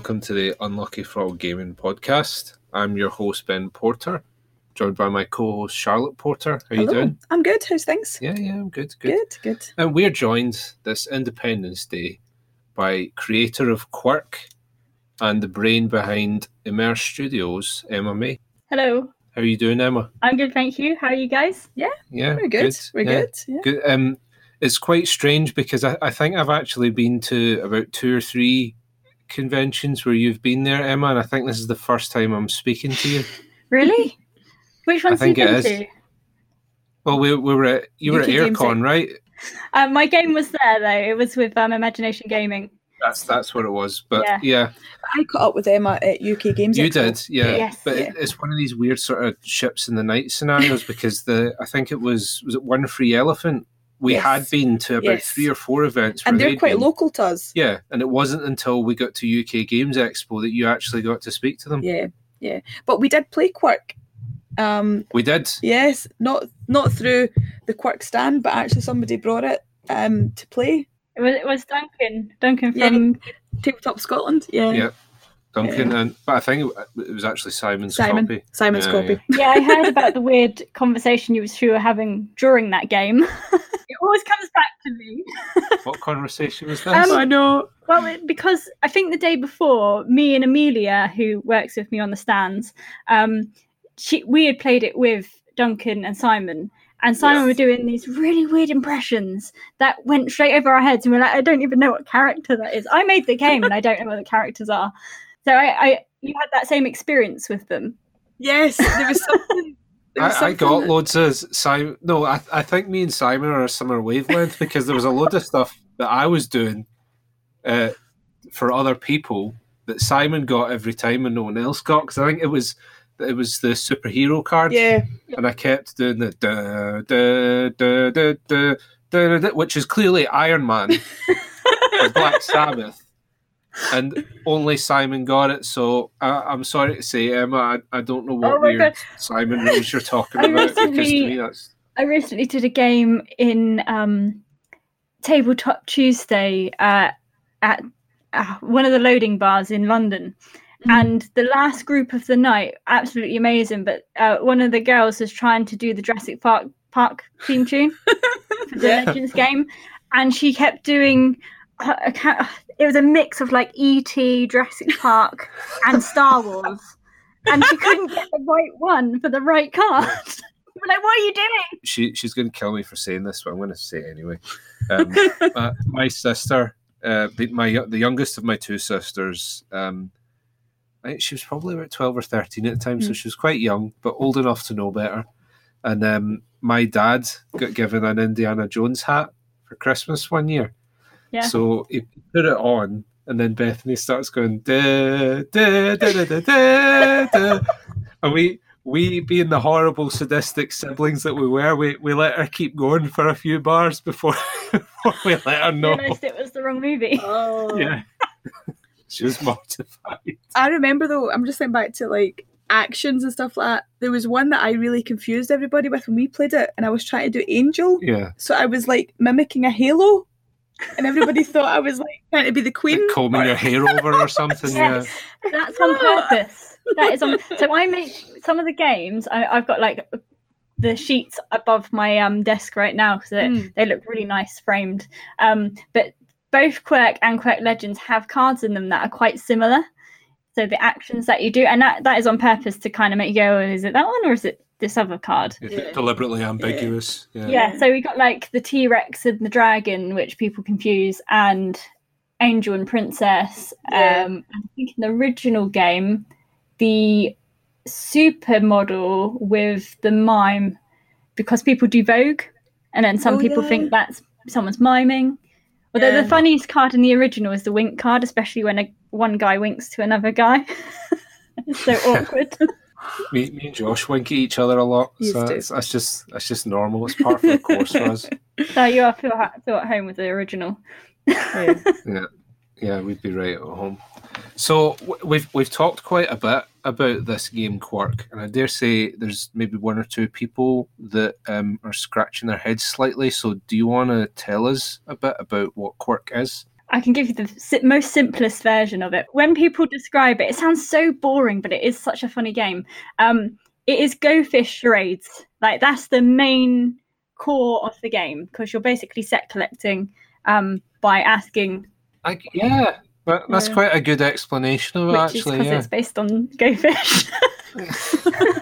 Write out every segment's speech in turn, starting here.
welcome to the Unlucky Frog Gaming Podcast. I'm your host, Ben Porter, joined by my co host, Charlotte Porter. How are you doing? I'm good. How's things? Yeah, yeah, I'm good, good. Good, good. And we're joined this Independence Day by creator of Quirk and the brain behind Immerse Studios, Emma May. Hello. How are you doing, Emma? I'm good, thank you. How are you guys? Yeah, yeah, We're good. We're yeah, good. Yeah. Good. Um, it's quite strange because I, I think I've actually been to about two or three conventions where you've been there, Emma, and I think this is the first time I'm speaking to you. Really? Which ones think have you it been is. to? Well, we, we were at you were UK at Games AireCon, right? Um, my game was there though. It was with um, Imagination Gaming. That's that's what it was. But yeah, Yeah. I caught up with Emma at UK Games. you Expo. did, yeah. Yes. But Yeah. It, it's one of these weird sort of ships in the night scenarios because the I think it was was it one free elephant. We Yes. had been to about Yes. three or four events, And they're quite been. local to us. Yeah, and it wasn't until we got to UK Games Expo that you actually got to speak to them. Yeah, yeah. But we did play Quirk. Um, We did. yes, not not through the Quirk stand, but actually somebody brought it um to play. It was it was Duncan. Duncan Yeah. from Tabletop Scotland. Yeah. Yeah. Duncan and but I think it, it was actually Simon's Simon. copy. Simon's Yeah, copy. yeah. I heard about the weird conversation you two were having during that game. it always comes back to me. What conversation was this? Um, I know. Well, it- because I think the day before, me and Amelia, who works with me on the stands, um, she we had played it with Duncan and Simon, and Simon Yes. were doing these really weird impressions that went straight over our heads, and we're like, I don't even know what character that is. I made the game, and I don't know what the characters are. So I, I you had that same experience with them. Yes, there was something. I, I, got that... loads of Simon. No, I, I think me and Simon are a similar wavelength because there was a load of stuff that I was doing uh, for other people that Simon got every time and no one else got. Because I think it was it was the superhero card. Yeah. And I kept doing the da da da da da da, da which is clearly Iron Man, Black Sabbath. And only Simon got it, so I, I'm sorry to say, Emma, I, I don't know what Oh my weird God. Simon rules you're talking I about because to me that's I recently did a game in um, Tabletop Tuesday uh, at uh, one of the loading bars in London. Mm. And the last group of the night, absolutely amazing. But uh, one of the girls was trying to do the Jurassic Park Park theme tune for the Yeah. Legends game, and she kept doing. uh, a ca- It was a mix of like E.T., Jurassic Park, and Star Wars, and she couldn't get the right one for the right card. We're like, what are you doing? she she's going to kill me for saying this, but I'm going to say it anyway. Um, my, my sister, uh, the, my the youngest of my two sisters, um, I she was probably about twelve or thirteen at the time, so Mm. she was quite young, but old enough to know better. And um, my dad got given an Indiana Jones hat for Christmas one year, Yeah. so he put it on. And then Bethany starts going da da da da da da, da. and we we being the horrible sadistic siblings that we were, we, we let her keep going for a few bars before, before we let her know. realized it was the wrong movie. Oh. Yeah. she was mortified. I remember though, I'm just thinking back to like actions and stuff like that. There was one that I really confused everybody with when we played it, and I was trying to do Angel. Yeah. So I was like mimicking a halo, and everybody thought I was like trying to be the queen. Like combing your hair over or something. Yeah. Yes, that's on purpose. That is on. So I make some of the games. I, I've got like the sheets above my um desk right now because Mm. they look really nice framed. Um, but both Quirk and Quirk Legends have cards in them that are quite similar. So the actions that you do, and that, that is on purpose to kind of make you go, "Oh, is it that one or is it this other card? Yeah. Deliberately ambiguous. Yeah. Yeah, so we got like the T Rex and the dragon, which people confuse, and Angel and Princess. Yeah. Um, I think in the original game, the supermodel with the mime, because people do Vogue, and then some Oh, people yeah. think that's someone's miming. Although Yeah. the funniest card in the original is the wink card, especially when a, one guy winks to another guy. it's so awkward. Me, me and Josh wink at each other a lot. Used So that's, that's just that's just normal. It's part of the course for us. so you are feel, ha- feel at home with the original. Yeah. Yeah, we'd be right at home. So we've we've talked quite a bit about this game Quirk, and I dare say there's maybe one or two people that um, are scratching their heads slightly. So do you want to tell us a bit about what Quirk is? I can give you the most simplest version of it. When people describe it, it sounds so boring, but it is such a funny game. Um, it is Go Fish charades. Like that's the main core of the game because you're basically set collecting um, by asking, I, yeah, but that's quite a good explanation of it, actually. because Yeah. it's based on Go Fish.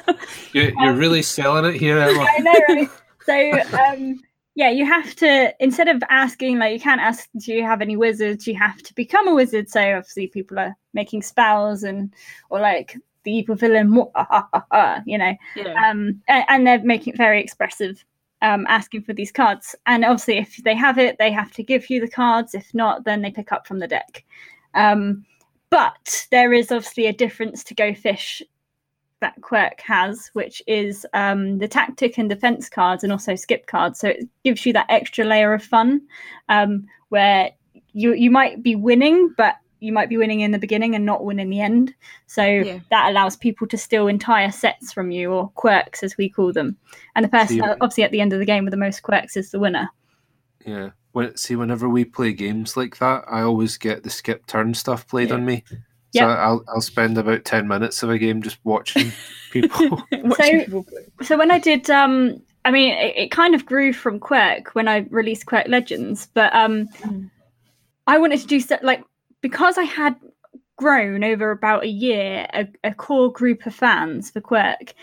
You're, you're really selling it here, Emma. I know, right? So, um, yeah, you have to instead of asking like you can't ask, do you have any wizards? You have to become a wizard. So obviously, people are making spells and or like the evil villain, you know, Yeah. um, and they're making it very expressive. Um, asking for these cards, and obviously, if they have it, they have to give you the cards. If not, then they pick up from the deck. Um, but there is obviously a difference to Go Fish that Quirk has, which is um, the tactic and defense cards and also skip cards. So it gives you that extra layer of fun um, where you you might be winning, but you might be winning in the beginning and not win in the end. So Yeah. that allows people to steal entire sets from you, or quirks as we call them. And the person, you- obviously, at the end of the game with the most quirks is the winner. Yeah. When, see, whenever we play games like that, I always get the skip turn stuff played Yeah. on me. So I'll I'll spend about ten minutes of a game just watching people. Watching So- people play. so when I did, um, I mean, it, it kind of grew from Quirk when I released Quirk Legends, but um, Mm. I wanted to do so, like because I had grown over about a year a, a core group of fans for Quirk.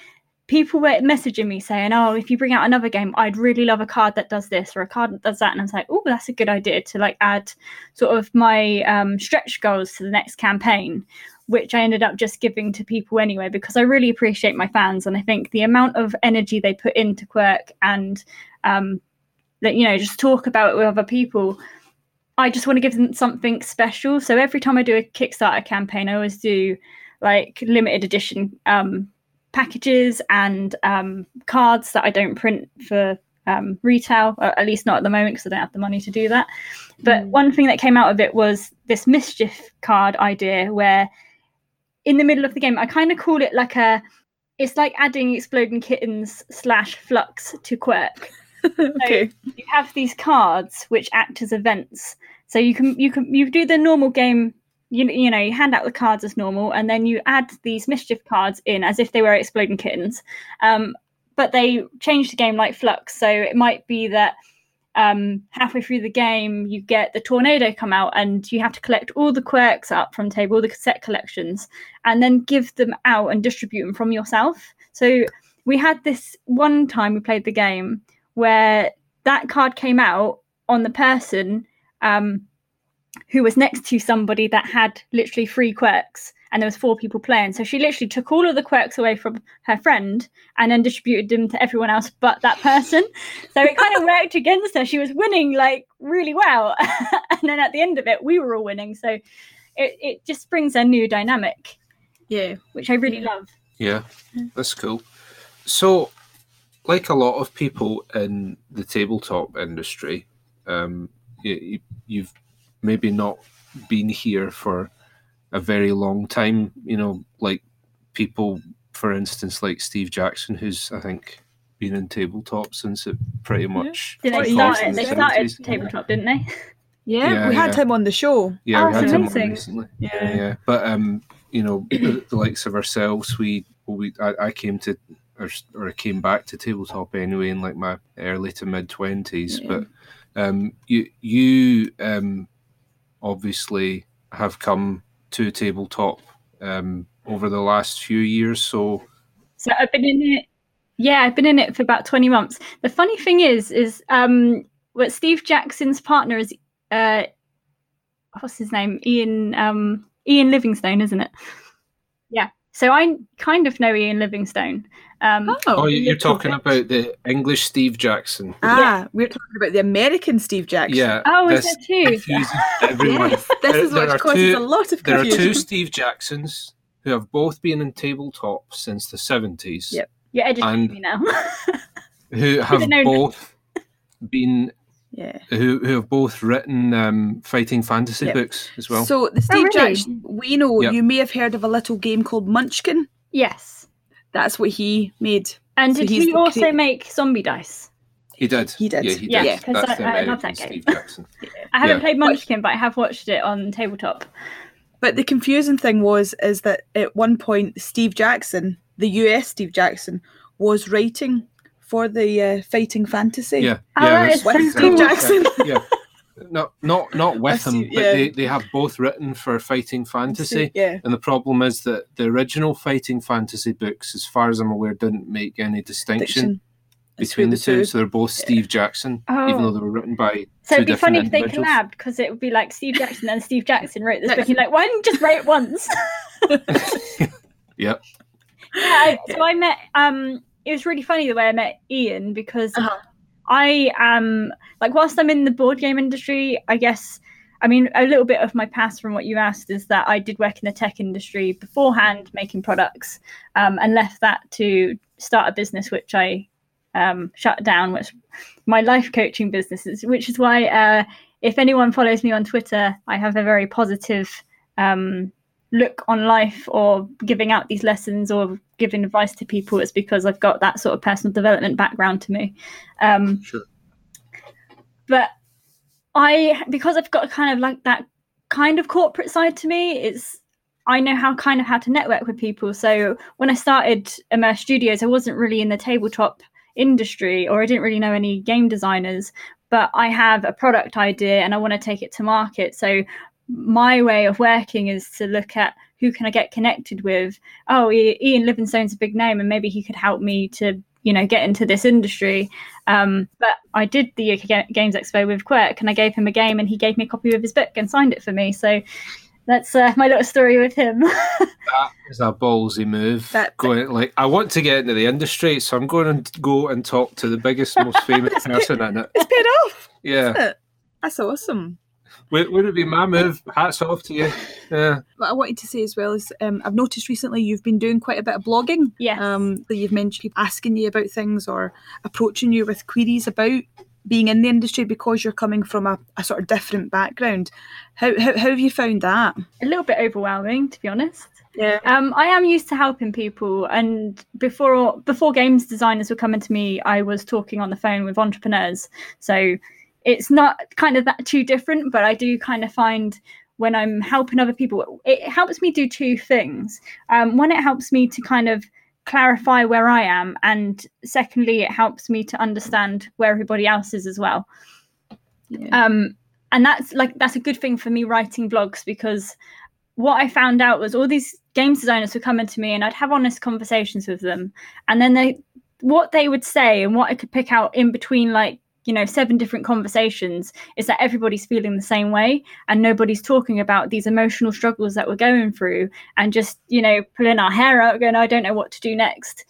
People were messaging me saying, "Oh, if you bring out another game, I'd really love a card that does this or a card that does that." And I was like, "Oh, that's a good idea to like add sort of my um, stretch goals to the next campaign." which I ended up just giving to people anyway because I really appreciate my fans and I think the amount of energy they put into Quirk and um, that you know just talk about it with other people. I just want to give them something special. So every time I do a Kickstarter campaign, I always do like limited edition um, packages and um, cards that I don't print for um, retail, or at least not at the moment because I don't have the money to do that. But Mm. one thing that came out of it was this mischief card idea where in the middle of the game, I kind of call it like a it's like adding exploding kittens slash Fluxx to quirk okay. you have these cards which act as events so you can you can you do the normal game you, you know you hand out the cards as normal and then you add these mischief cards in as if they were exploding kittens. Um, but they change the game like Fluxx. So it might be that um, halfway through the game you get the tornado come out and you have to collect all the quirks up from table the cassette collections and then give them out and distribute them from yourself. So we had this one time we played the game where that card came out on the person um, who was next to somebody that had literally three quirks and there was four people playing. So she literally took all of the quirks away from her friend and then distributed them to everyone else but that person. So it kind of worked against her. She was winning like really well. And then at the end of it we were all winning. So it, it just brings a new dynamic Yeah. which i really Yeah. love. Yeah, that's cool. So, like a lot of people in the tabletop industry, um, you, you've maybe not been here for a very long time. You know, like people, for instance, like Steve Jackson, who's I think been in tabletop since it pretty much. did they Forty start it they in the started tabletop didn't they Yeah, Yeah, we had yeah. him on the show. Yeah, Oh, we had that's him on recently. Yeah. yeah. But um, you know, the, the likes of ourselves, we we I, I came to or, or I came back to tabletop anyway in like my early to mid twenties. Yeah. But um, you you um, obviously have come to tabletop um over the last few years. So So I've been in it. Yeah, I've been in it for about twenty months. The funny thing is, is um, what Steve Jackson's partner is, uh, what's his name? Ian, um, Ian Livingstone, isn't it? Yeah. So I kind of know Ian Livingstone. Um, Oh, oh, you- you're talking bit. about the English Steve Jackson. ah, we're talking about the American Steve Jackson. Yeah. oh, is this there two? everyone. Yes, this There- is there what are causes two- a lot of confusion. There are two Steve Jacksons who have both been in tabletop since the 70s, Yep. You're educating And- me now. who have both been Yeah. who, who have both written um, fighting fantasy Yep. books as well. So the Steve really? Jackson we know, Yep. you may have heard of a little game called Munchkin. yes. That's what he made. And So did he also crea- make zombie dice? He did. He did. Yeah, he Yeah, did. 'cause That's I- I love that game. Steve Jackson. I haven't Yeah. played Munchkin, but I have watched it on tabletop. But the confusing thing was is that at one point Steve Jackson, the US Steve Jackson, was writing for the uh, fighting fantasy. Yeah, Oh, yeah. that it is With Steve cool. Jackson. yeah. No, not not with I him, but yeah. they, they have both written for Fighting Fantasy. Yeah. And the problem is that the original Fighting Fantasy books, as far as I'm aware, didn't make any distinction Diction. between the two. two. So they're both Steve Jackson, even though Oh. they were written by So two it'd be funny if they individuals. collabed because it would be like Steve Jackson and Steve Jackson wrote this book. And you're like, why didn't you just write once? Yep. Yeah, so I met. Um, it was really funny the way I met Ian because Uh-huh. I am like, whilst I'm in the board game industry, I guess. I mean, a little bit of my past from what you asked is that I did work in the tech industry beforehand, making products, um, and left that to start a business which I um, shut down, which my life coaching business is. Which is why, uh, if anyone follows me on Twitter, I have a very positive um, look on life or giving out these lessons or giving advice to people it's because i've got that sort of personal development background to me. Um, Sure. but i because i've got kind of like that kind of corporate side to me it's i know how kind of how to network with people. So when i started immerse studios i wasn't really in the tabletop industry or i didn't really know any game designers but i have a product idea and i want to take it to market. So my way of working is to look at who can I get connected with. Oh, Ian Livingstone's a big name, and maybe he could help me to, you know, get into this industry. Um, but I did the UK Games Expo with Quirk, and I gave him a game, and he gave me a copy of his book and signed it for me. So that's uh, my little story with him. That is a ballsy move. That- going like I want to get into the industry, so I'm going to go and talk to the biggest, most famous person in it. It's paid off. Yeah, it? That's awesome. Would, would it be my move? Hats off to you. Yeah, What I wanted to say as well is um, I've noticed recently you've been doing quite a bit of blogging. Yes. Um, that you've mentioned people asking you about things or approaching you with queries about being in the industry because you're coming from a, a sort of different background. How, how, how have you found that? a little bit overwhelming, to be honest. Yeah. Um, I am used to helping people, and before before games designers were coming to me, I was talking on the phone with entrepreneurs. So it's not kind of that too different, but I do kind of find when I'm helping other people, it helps me do two things. Um, one, it helps me to kind of clarify where I am, and secondly, it helps me to understand where everybody else is as well Yeah. um and that's like that's a good thing for me writing blogs because what i found out was all these games designers were coming to me and i'd have honest conversations with them and then they what they would say and what i could pick out in between like you know seven different conversations is that everybody's feeling the same way and nobody's talking about these emotional struggles that we're going through and just you know pulling our hair out going i don't know what to do next.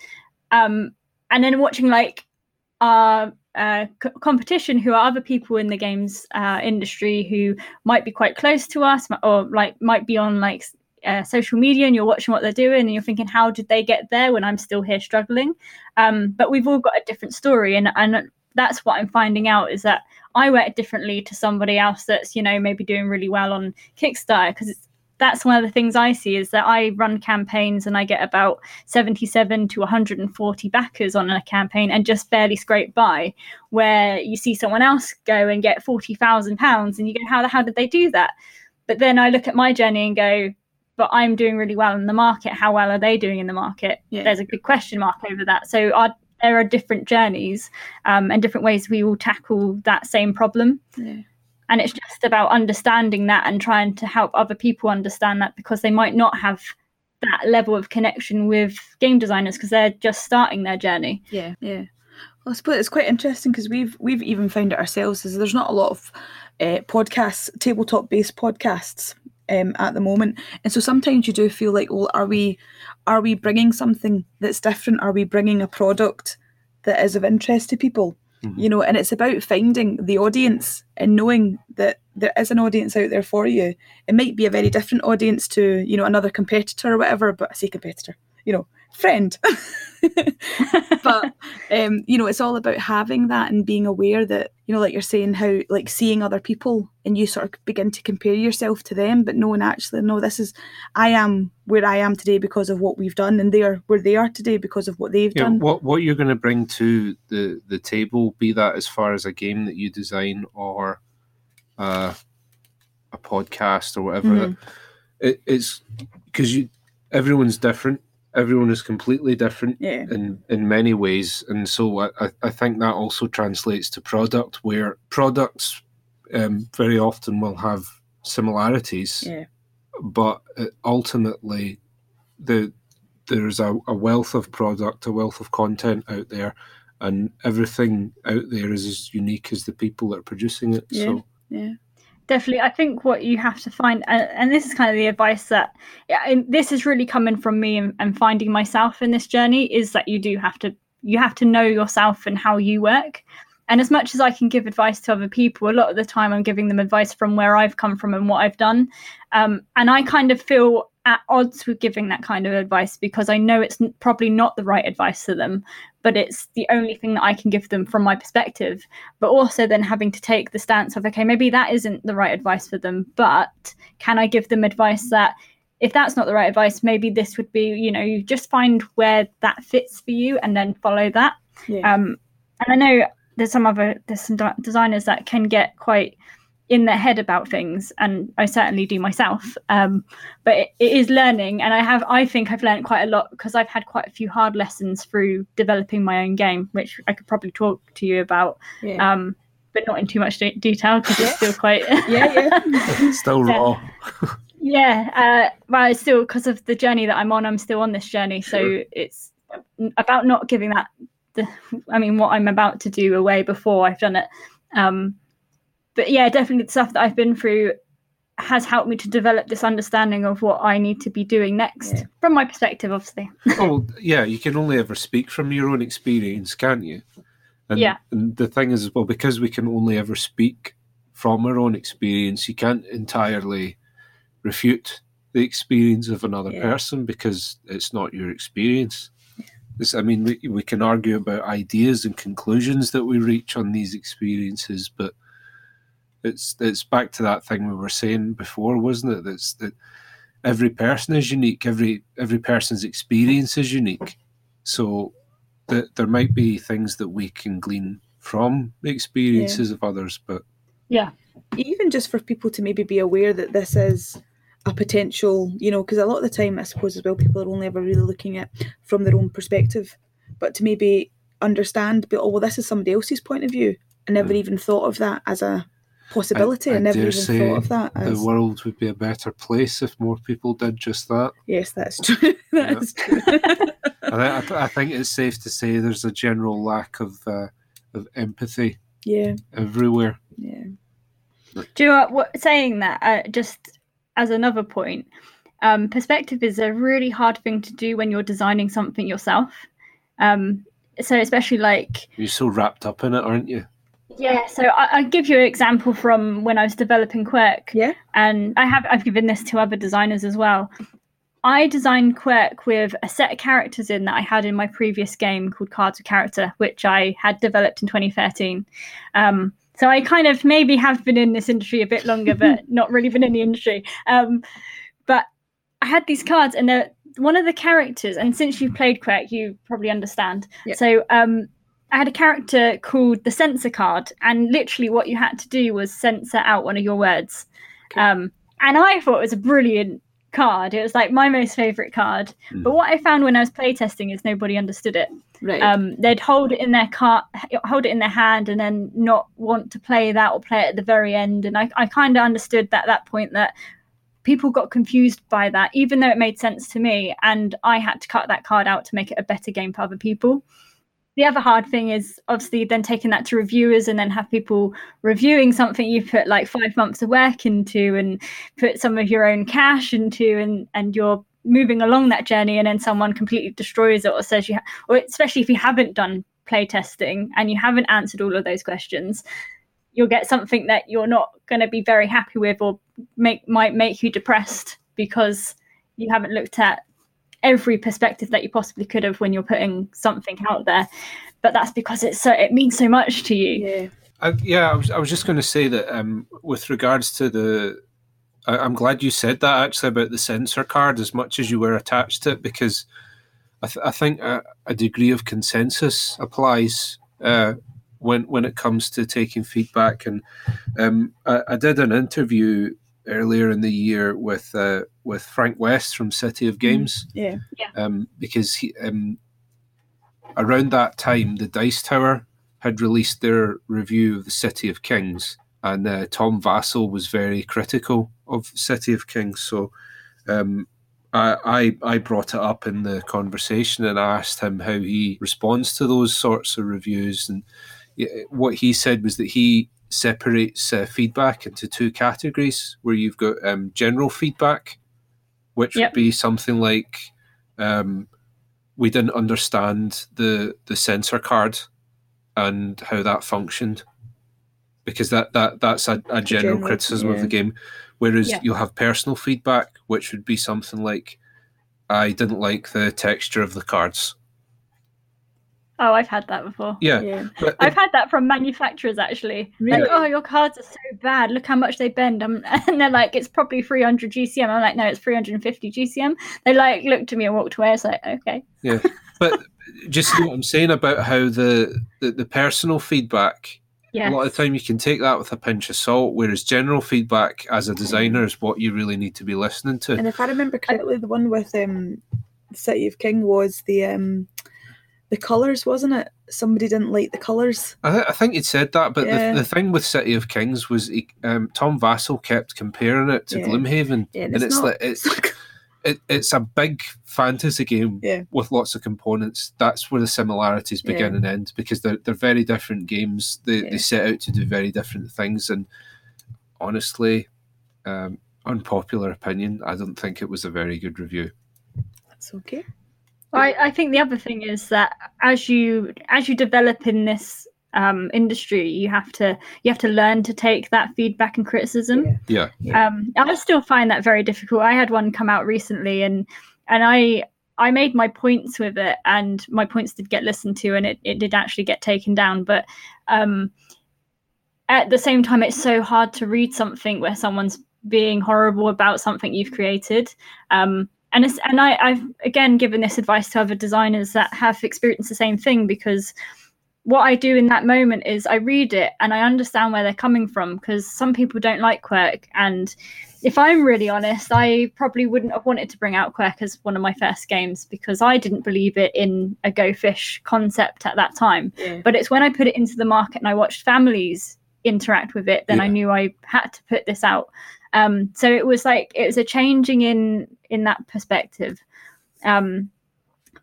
Um and then watching like our uh, c- competition who are other people in the games uh, industry who might be quite close to us or like might be on like uh, social media and you're watching what they're doing and you're thinking how did they get there when i'm still here struggling? Um, but we've all got a different story and, and that's what i'm finding out is that i work differently to somebody else that's you know maybe doing really well on kickstarter because it's that's one of the things I see is that I run campaigns and I get about 77 to 140 backers on a campaign and just barely scrape by. Where you see someone else go and get 40,000 pounds and you go, how the hell did they do that? But then I look at my journey and go, but I'm doing really well in the market. How well are they doing in the market? Yeah. There's a big question mark over that. So our, there are different journeys um, and different ways we all tackle that same problem yeah. and it's just about understanding that and trying to help other people understand that because they might not have that level of connection with game designers because they're just starting their journey Yeah, yeah. Well, I suppose it's quite interesting because we've we've even found it ourselves. Is there's not a lot of uh, podcasts, tabletop based podcasts um, at the moment, and so sometimes you do feel like, well, are we are we bringing something that's different? Are we bringing a product that is of interest to people? Mhm. You know, and it's about finding the audience and knowing that there is an audience out there for you. It might be a very different audience to you know another competitor or whatever, but I say competitor. You know, friend. but um, you know, it's all about having that and being aware that you know, like you're saying, how like seeing other people and you sort of begin to compare yourself to them, but knowing actually, no, this is I am where I am today because of what we've done, and they are where they are today because of what they've Yeah, done. what what you're going to bring to the the table, be that as far as a game that you design or uh, a podcast or whatever, Mhm. it, it's because you everyone's different. Everyone is completely different Yeah, in in many ways, and so I, I- think that also translates to product, where products um, very often will have similarities, yeah, but uh, ultimately the there's a, a wealth of product, a wealth of content out there, and everything out there is as unique as the people that are producing it. Yeah. So yeah, definitely i think what you have to find and, and this is kind of the advice that yeah, and this is really coming from me and, and finding myself in this journey is that you do have to you have to know yourself and how you work and as much as i can give advice to other people a lot of the time i'm giving them advice from where i've come from and what i've done. Um, and i kind of feel at odds with giving that kind of advice because i know it's probably not the right advice to them but it's the only thing that i can give them from my perspective. But also then having to take the stance of okay maybe that isn't the right advice for them but can i give them advice that if that's not the right advice maybe this would be you know you just find where that fits for you and then follow that. Yeah. um and i know there's some other there's some de- designers that can get quite in their head about things and i certainly do myself um but it, it is learning and i have i think i've learned quite a lot because i've had quite a few hard lessons through developing my own game which i could probably talk to you about yeah. um but not in too much de- detail because it's still quite yeah, yeah. still raw. yeah uh well it's still because of the journey that i'm on i'm still on this journey so Sure. it's about not giving that the i mean what i'm about to do away before i've done it um but yeah definitely the stuff that i've been through has helped me to develop this understanding of what i need to be doing next Yeah. from my perspective obviously oh yeah, you can only ever speak from your own experience, can't you? And, Yeah. And the thing is, well, because we can only ever speak from our own experience, you can't entirely refute the experience of another Yeah. person because it's not your experience. It's, I mean, we, we can argue about ideas and conclusions that we reach on these experiences, but it's it's back to that thing we were saying before, wasn't it? That's that every person is unique. Every every person's experience is unique. So that there might be things that we can glean from the experiences of others, but yeah even just for people to maybe be aware that this is a potential, you know, because a lot of the time, I suppose as well, people are only ever really looking at from their own perspective, but to maybe understand, but oh, well, this is somebody else's point of view. I never Mm. even thought of that as a possibility. I, I never dare even say thought of that as. the world would be a better place if more people did just that. yes, that's true. Yeah. that's true. I, I- I think it's safe to say there's a general lack of uh, of empathy yeah, everywhere. yeah, Do you know what, what saying that uh, just as another point, um, perspective is a really hard thing to do when you're designing something yourself. Um, so especially like You're so wrapped up in it, aren't you? yeah, so I, I'll give you an example from when I was developing Quirk, yeah, and I have I've given this to other designers as well. I designed Quirk with a set of characters in that I had in my previous game called Cards of Character, which I had developed in 2013. Um, so I kind of maybe have been in this industry a bit longer, but not really been in the industry. Um, but I had these cards, and one of the characters. And since you've played Quirk, you probably understand. Yeah. So um, I had a character called the censor card, and literally what you had to do was censor out one of your words. Okay. Um, and I thought it was a brilliant card. It was like my most favorite card. Mm. But what I found when I was playtesting is nobody understood it. right. Um, they'd hold it in their car, hold it in their hand, and then not want to play that or play it at the very end. And I, I kind of understood that at that point that people got confused by that, even though it made sense to me. And I had to cut that card out to make it a better game for other people. The other hard thing is obviously then taking that to reviewers and then have people reviewing something you put like five months of work into and put some of your own cash into and and you're moving along that journey and then someone completely destroys it or says you ha- or especially if you haven't done play testing and you haven't answered all of those questions you'll get something that you're not going to be very happy with or make might make you depressed because you haven't looked at every perspective that you possibly could have when you're putting something out there. But that's because it's so it means so much to you. Yeah. I, yeah, I was, I was just going to say that um, with regards to the, I, I'm glad you said that actually about the censor card as much as you were attached to it because I, th- I think a, a degree of consensus applies uh, when when it comes to taking feedback. And um, I, I did an interview earlier in the year with uh, with Frank West from City of Games Yeah. um, because he um, around that time the Dice Tower had released their review of the City of Kings, and uh, Tom Vasel was very critical of City of Kings. So um, I, I I brought it up in the conversation and I asked him how he responds to those sorts of reviews, and what he said was that he separates uh, feedback into two categories, where you've got um, general feedback, which Yep. would be something like um, we didn't understand the the sensor card and how that functioned because that that that's a, a general, general, criticism of the game whereas Yeah. you'll have personal feedback which would be something like i didn't like the texture of the cards Oh, I've had that before. yeah, Yeah. but I've had that from manufacturers actually. Really? Like, oh, your cards are so bad. Look how much they bend. i and they're like, it's probably 300 GSM. I'm like, no, it's 350 GSM. They like looked at me and walked away. I was like, okay. Yeah, but just what i'm saying about how the the, the personal feedback Yeah. a lot of time you can take that with a pinch of salt whereas general feedback as a designer is what you really need to be listening to And if I remember correctly, the one with um, City of King was the um, the colours, wasn't it? Somebody didn't like the colours. I, th- I think you'd said that, but Yeah. the, the thing with City of Kings was he, um, Tom Vasel kept comparing it to Yeah. Gloomhaven, Yeah, and it's, not, like it's it, it's a big fantasy game Yeah. with lots of components. That's where the similarities begin Yeah. and end because they're they're very different games. They Yeah. they set out to do very different things, and honestly, um, unpopular opinion, I don't think it was a very good review. That's okay. I, I think the other thing is that as you as you develop in this um, industry, you have to you have to learn to take that feedback and criticism. Yeah. Yeah, Um, I still find that very difficult. I had one come out recently, and and I I made my points with it, and my points did get listened to, and it, it did actually get taken down. But um, at the same time, it's so hard to read something where someone's being horrible about something you've created. Um, and it's, mm-hmm. and I, I've again given this advice to other designers that have experienced the same thing because what I do in that moment is I read it and I understand where they're coming from because some people don't like Quirk. And if I'm really honest, I probably wouldn't have wanted to bring out Quirk as one of my first games because I didn't believe it in a Go Fish concept at that time. Yeah. But it's when I put it into the market and I watched families interact with it, then I knew I had to put this out. Um, so it was like it was a changing in in that perspective, um,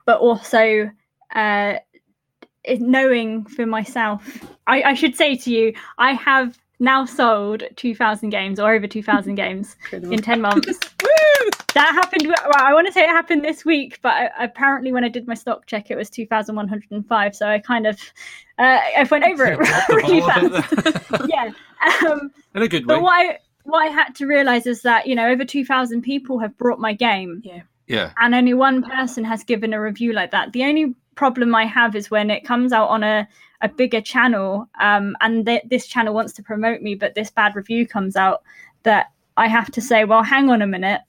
but also uh, knowing for myself. I, I should say to you, I have now sold two thousand games or over two thousand games in ten months. That happened. Well, I want to say it happened this week, but I, apparently when I did my stock check, it was two thousand one hundred and five. So I kind of uh, I went over it really ball a bit fast. yeah. Um, in a good way. but what I what I had to realize is that you know over two thousand people have brought my game, yeah, Yeah. and only one person has given a review like that. The only problem I have is when it comes out on a a bigger channel, um, and th- this channel wants to promote me, but this bad review comes out that I have to say, well, hang on a minute,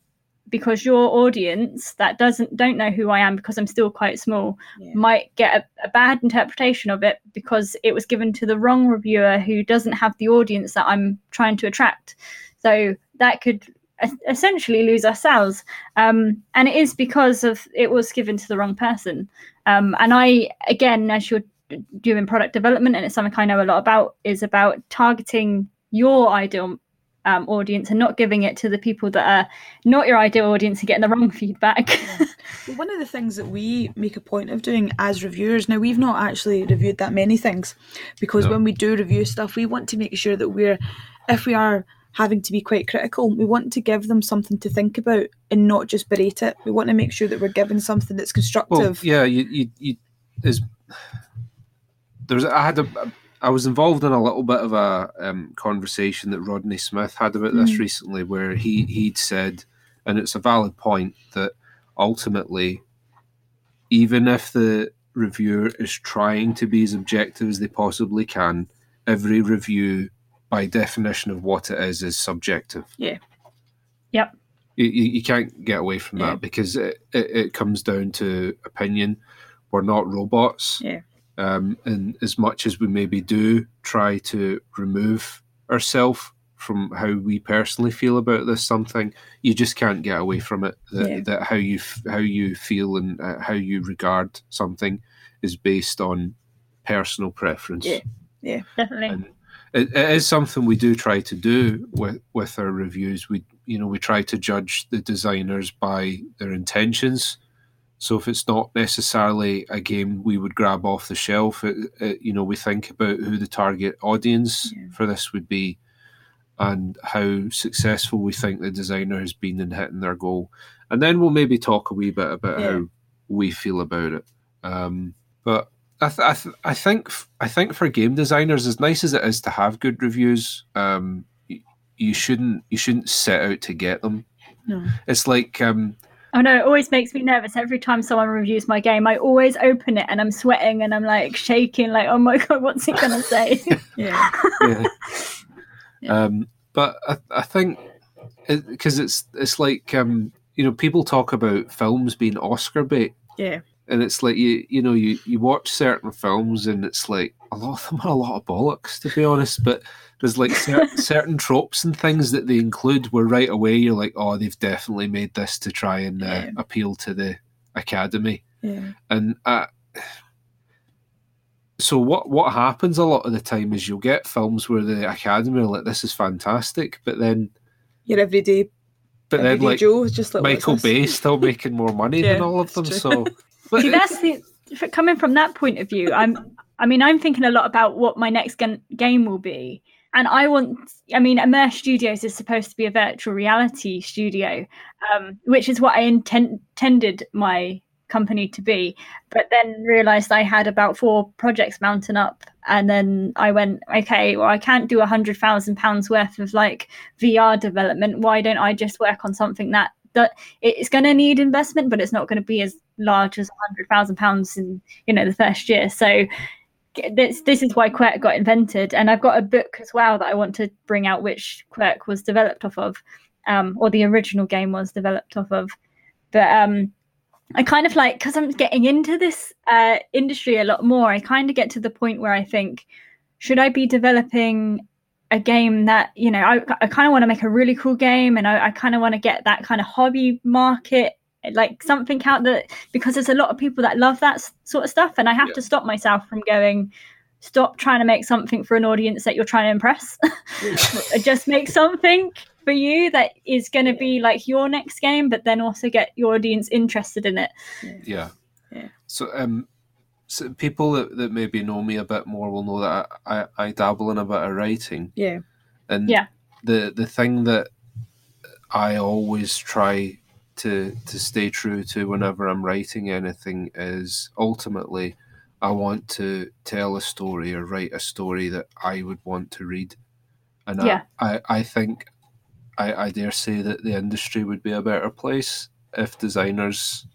because your audience that doesn't don't know who I am because I'm still quite small Yeah. might get a, a bad interpretation of it because it was given to the wrong reviewer who doesn't have the audience that I'm trying to attract. So that could essentially lose our sales. Um, and it is because of it was given to the wrong person. Um, and I, again, as you're doing product development, and it's something I know a lot about, is about targeting your ideal um, audience and not giving it to the people that are not your ideal audience and getting the wrong feedback. Well, one of the things that we make a point of doing as reviewers, now we've not actually reviewed that many things because No. when we do review stuff, we want to make sure that we're, if we are having to be quite critical, we want to give them something to think about and not just berate it. We want to make sure that we're giving something that's well, constructive. yeah. You, you, you is there's I had a I was involved in a little bit of a um, conversation that Rodney Smith had about this Mm. recently, where he he'd said, and it's a valid point that ultimately, even if the reviewer is trying to be as objective as they possibly can, every review, by definition of what it is, is subjective. Yeah. Yep. You, you, can't get away from Yeah. that because it, it, it comes down to opinion. We're not robots. Yeah. Um, and as much as we maybe do try to remove ourselves from how we personally feel about this something, you just can't get away from it. That, Yeah. that how you how you feel and uh, how you regard something is based on personal preference. Yeah. Definitely. And it, it is something we do try to do with with our reviews. We you know we try to judge the designers by their intentions. So if it's not necessarily a game we would grab off the shelf, it, it, you know we think about who the target audience Yeah. for this would be, and how successful we think the designer has been in hitting their goal, and then we'll maybe talk a wee bit about Yeah. how we feel about it. Um, but I, th- I, th- I think I think for game designers, as nice as it is to have good reviews, um, y- you shouldn't you shouldn't set out to get them. No. It's like um, Oh no, it always makes me nervous every time someone reviews my game. I always open it and I'm sweating and I'm like shaking, like, oh my god, what's it gonna say? Yeah. yeah. Yeah. Um, but I, I think because it's it's like um, you know people talk about films being Oscar bait, Yeah. And it's like you you know you you watch certain films and it's like a lot of them are a lot of bollocks to be honest, but there's like cer- certain tropes and things that they include where right away you're like oh they've definitely made this to try and uh, Yeah. appeal to the academy Yeah. and uh, so what what happens a lot of the time is you'll get films where the academy are like this is fantastic but then Your everyday, but then like Joe just like michael bay still making more money than all of them so but See, that's the coming from that point of view. I'm, I mean, I'm thinking a lot about what my next game will be, and I want. I mean, Immerse Studios is supposed to be a virtual reality studio, um, which is what I inten- intended my company to be. But then realised I had about four projects mounting up, and then I went, okay, well, I can't do a hundred thousand pounds worth of like VR development. Why don't I just work on something that that it's going to need investment, but it's not going to be as large as hundred thousand pounds in you know the first year. So this this is why Quirk got invented, and I've got a book as well that I want to bring out, which Quirk was developed off of, um, or the original game was developed off of. But um, I kind of like because I'm getting into this uh, industry a lot more. I kind of get to the point where I think, should I be developing a game that you know I, I kind of want to make a really cool game, and I, I kind of want to get that kind of hobby market like something out that because there's a lot of people that love that s- sort of stuff and i have Yeah. to stop myself from going stop trying to make something for an audience that you're trying to impress just make something for you that is going to be like your next game but then also get your audience interested in it yeah Yeah. so um so people that, that maybe know me a bit more will know that I, I, I dabble in a bit of writing Yeah. and Yeah. the the thing that I always try to to stay true to whenever I'm writing anything is ultimately I want to tell a story or write a story that I would want to read, and Yeah. I, I I think I I dare say that the industry would be a better place if designers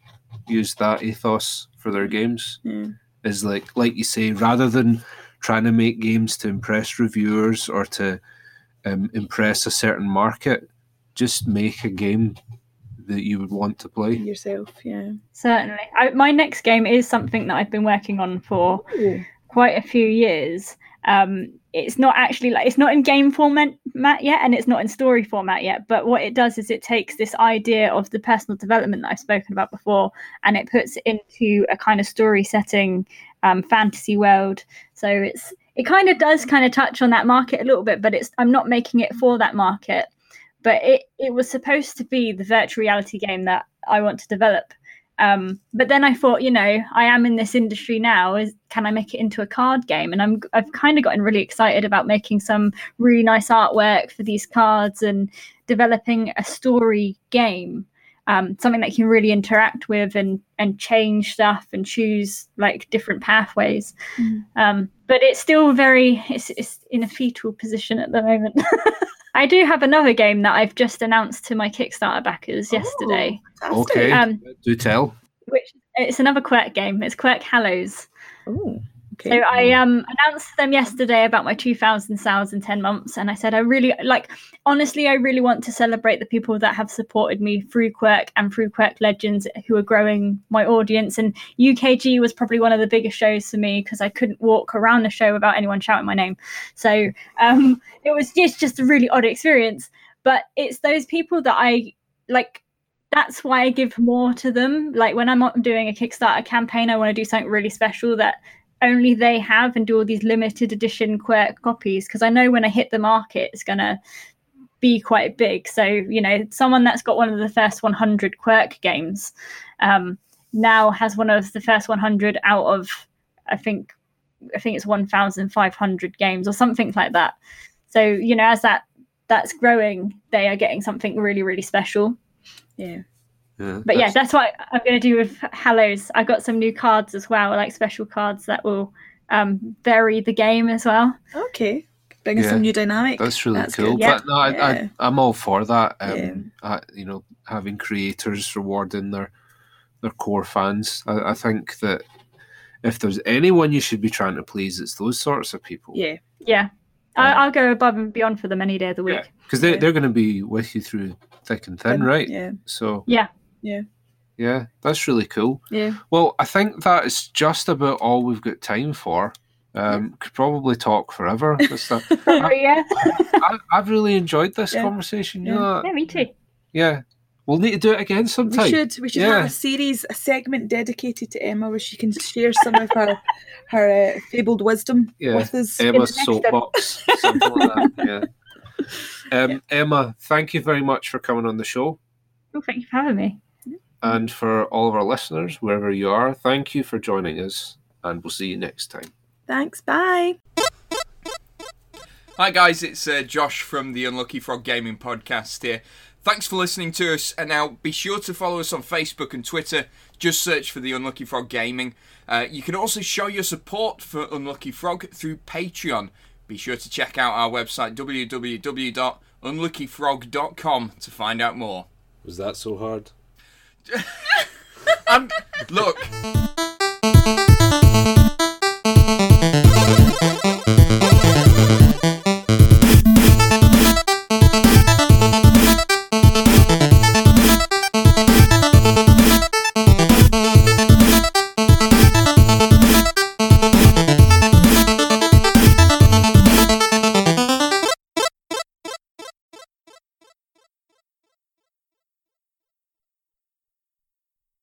used that ethos for their games Yeah. is like like you say rather than trying to make games to impress reviewers or to um, impress a certain market just make a game that you would want to play Yourself. Yeah. certainly I, my next game is something that i've been working on for quite a few years. Um, it's not actually like it's not in game format yet, and it's not in story format yet. But what it does is it takes this idea of the personal development that I've spoken about before, and it puts it into a kind of story setting, um, fantasy world. So it's it kind of does kind of touch on that market a little bit, but it's I'm not making it for that market. But it it was supposed to be the virtual reality game that I want to develop. Um, but then I thought, you know, I am in this industry now. Is can I make it into a card game? And I'm I've kind of gotten really excited about making some really nice artwork for these cards and developing a story game, um, something that you can really interact with and and change stuff and choose like different pathways. Mm. Um, but it's still very it's it's in a fetal position at the moment. I do have another game that I've just announced to my Kickstarter backers yesterday, Oh, fantastic. Okay. Um, Do tell. which it's another Quirk game. It's Quirk Hallows. Oh, okay. So I um announced to them yesterday about my 2,000 sales in 10 months, and I said I really like. Honestly, I really want to celebrate the people that have supported me through Quirk and through Quirk Legends, who are growing my audience. And UKG was probably one of the biggest shows for me because I couldn't walk around the show without anyone shouting my name. So um, it was just just a really odd experience. But it's those people that I like that's why I give more to them. Like when I'm doing a Kickstarter campaign, I want to do something really special that only they have and do all these limited edition quirk copies because I know when I hit the market, it's gonna be quite big. So you know, someone that's got one of the first 100 quirk games um, now has one of the first 100 out of I think I think it's 1,500 games or something like that. So you know, as that that's growing, they are getting something really really special yeah. Yeah, but yeah, that's- that's what I'm going to do with Hallows. I've got some new cards as well, like special cards that will um, vary the game as well. Okay. Bringing Yeah, some new dynamic. That's really That's cool. good. Yeah. But no, I, I, I'm all for that. Um, Yeah. I, you know, having creators rewarding their their core fans. I, I think that if there's anyone you should be trying to please, it's those sorts of people. Yeah. Yeah, I, I'll go above and beyond for them any day of the week. because they Yeah. they're going to be with you through thick and thin, right? Yeah. So Yeah. Yeah. yeah, that's really cool. Yeah. Well, I think that is just about all we've got time for. Um, could probably talk forever. with yeah. I, I've really enjoyed this Yeah. conversation. You Yeah. know yeah, me too. Yeah. We'll need to do it again sometime. We should we should Yeah. have a series, a segment dedicated to Emma where she can share some of her her uh, fabled wisdom Yeah. with us. Emma's soapbox, something like that. Yeah. Um, Emma, thank you very much for coming on the show. Oh, thank you for having me. And for all of our listeners, wherever you are, thank you for joining us. And we'll see you next time. Thanks. Bye. Hi guys, it's uh, Josh from the Unlucky Frog Gaming Podcast here. Thanks for listening to us, and now be sure to follow us on Facebook and Twitter. Just search for the Unlucky Frog Gaming. Uh, you can also show your support for Unlucky Frog through Patreon. Be sure to check out our website www.unluckyfrog.com to find out more. Was that so hard? I'm look.